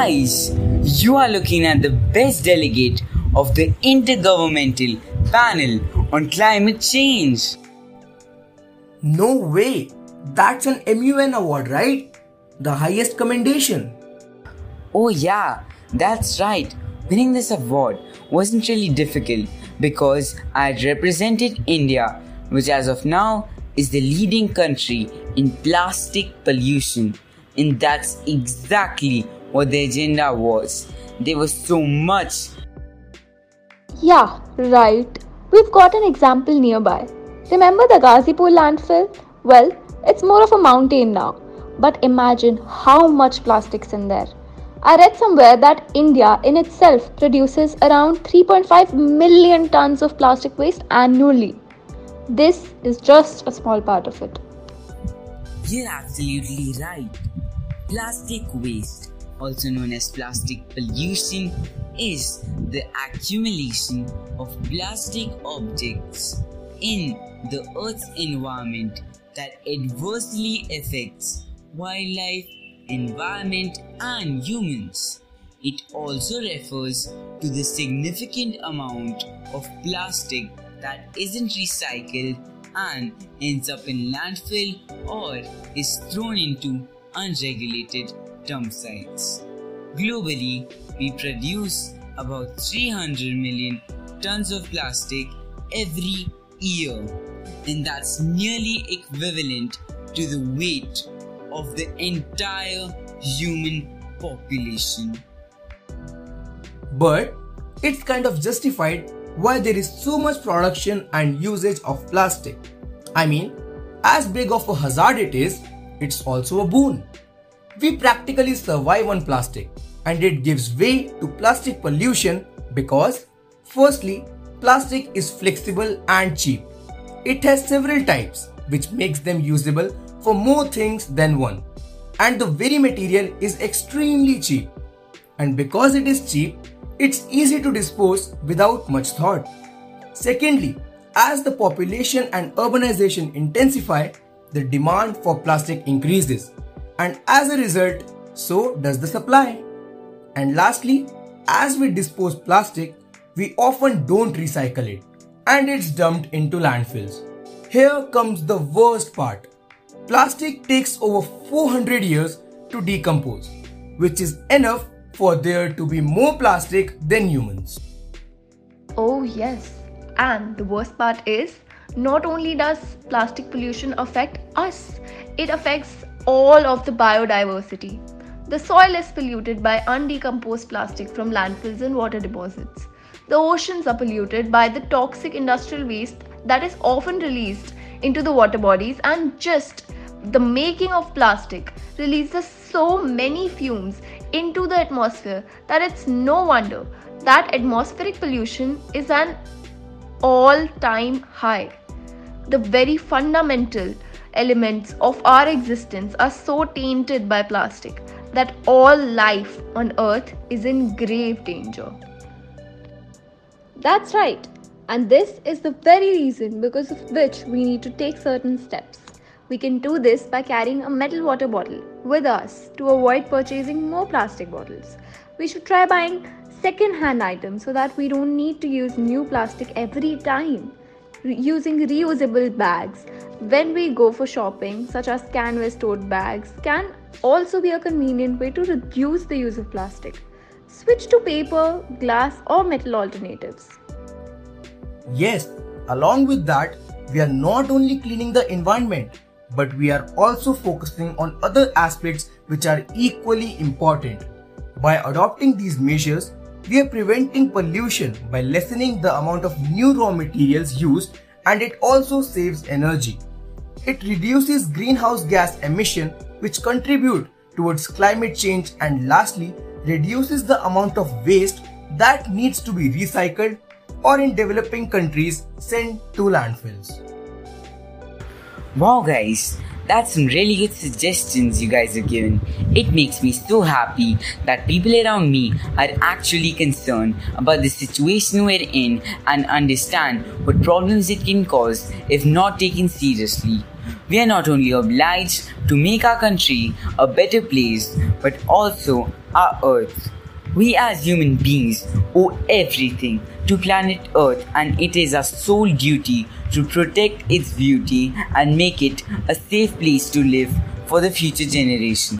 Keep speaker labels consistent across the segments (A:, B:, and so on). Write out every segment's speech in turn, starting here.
A: Guys, you are looking at the best delegate of the Intergovernmental Panel on Climate Change.
B: No way! That's an MUN award, right? The highest commendation.
A: Oh, yeah, that's right. Winning this award wasn't really difficult because I had represented India, which as of now is the leading country in plastic pollution. And that's exactly what the agenda was. There was so much.
C: Yeah, right. We've got an example nearby. Remember the Ghazipur landfill? Well, it's more of a mountain now. But imagine how much plastic's in there. I read somewhere that India in itself produces around 3.5 million tons of plastic waste annually. This is just a small part of it.
A: You're absolutely right. Plastic waste, also known as plastic pollution, is the accumulation of plastic objects in the Earth's environment that adversely affects wildlife, environment, and humans. It also refers to the significant amount of plastic that isn't recycled and ends up in landfill or is thrown into unregulated dump sites. Globally, we produce about 300 million tons of plastic every year, and that's nearly equivalent to the weight of the entire human population.
B: But it's kind of justified why there is so much production and usage of plastic. I mean, as big of a hazard it is, it's also a boon. We practically survive on plastic and it gives way to plastic pollution because, firstly, plastic is flexible and cheap. It has several types, which makes them usable for more things than one. And the very material is extremely cheap. And because it is cheap, it's easy to dispose without much thought. Secondly, as the population and urbanization intensify, the demand for plastic increases, and as a result, so does the supply. And lastly, as we dispose plastic, we often don't recycle it, and it's dumped into landfills. Here comes the worst part. Plastic takes over 400 years to decompose, which is enough for there to be more plastic than humans.
C: Oh, yes. And the worst part is, not only does plastic pollution affect us, it affects all of the biodiversity. The soil is polluted by undecomposed plastic from landfills and water deposits. The oceans are polluted by the toxic industrial waste that is often released into the water bodies, and just the making of plastic releases so many fumes into the atmosphere that it's no wonder that atmospheric pollution is an all time high. The very fundamental elements of our existence are so tainted by plastic that all life on earth is in grave danger. That's right, and this is the very reason because of which we need to take certain steps. We can do this by carrying a metal water bottle with us to avoid purchasing more plastic bottles. We should try buying second hand items so that we don't need to use new plastic every time. Using reusable bags when we go for shopping, such as canvas tote bags, can also be a convenient way to reduce the use of plastic. Switch to paper, glass, or metal alternatives.
B: Yes, along with that, we are not only cleaning the environment, but we are also focusing on other aspects which are equally important. By adopting these measures, we are preventing pollution by lessening the amount of new raw materials used and it also saves energy. It reduces greenhouse gas emission which contribute towards climate change and lastly reduces the amount of waste that needs to be recycled or in developing countries sent to landfills.
A: Wow, guys, that's some really good suggestions you guys have given. It makes me so happy that people around me are actually concerned about the situation we're in and understand what problems it can cause if not taken seriously. We are not only obliged to make our country a better place, but also our Earth. We as human beings owe everything to planet Earth and it is our sole duty to protect its beauty and make it a safe place to live for the future generations.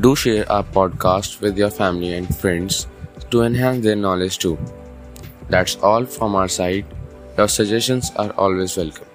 D: Do share our podcast with your family and friends to enhance their knowledge too. That's all from our side. Your suggestions are always welcome.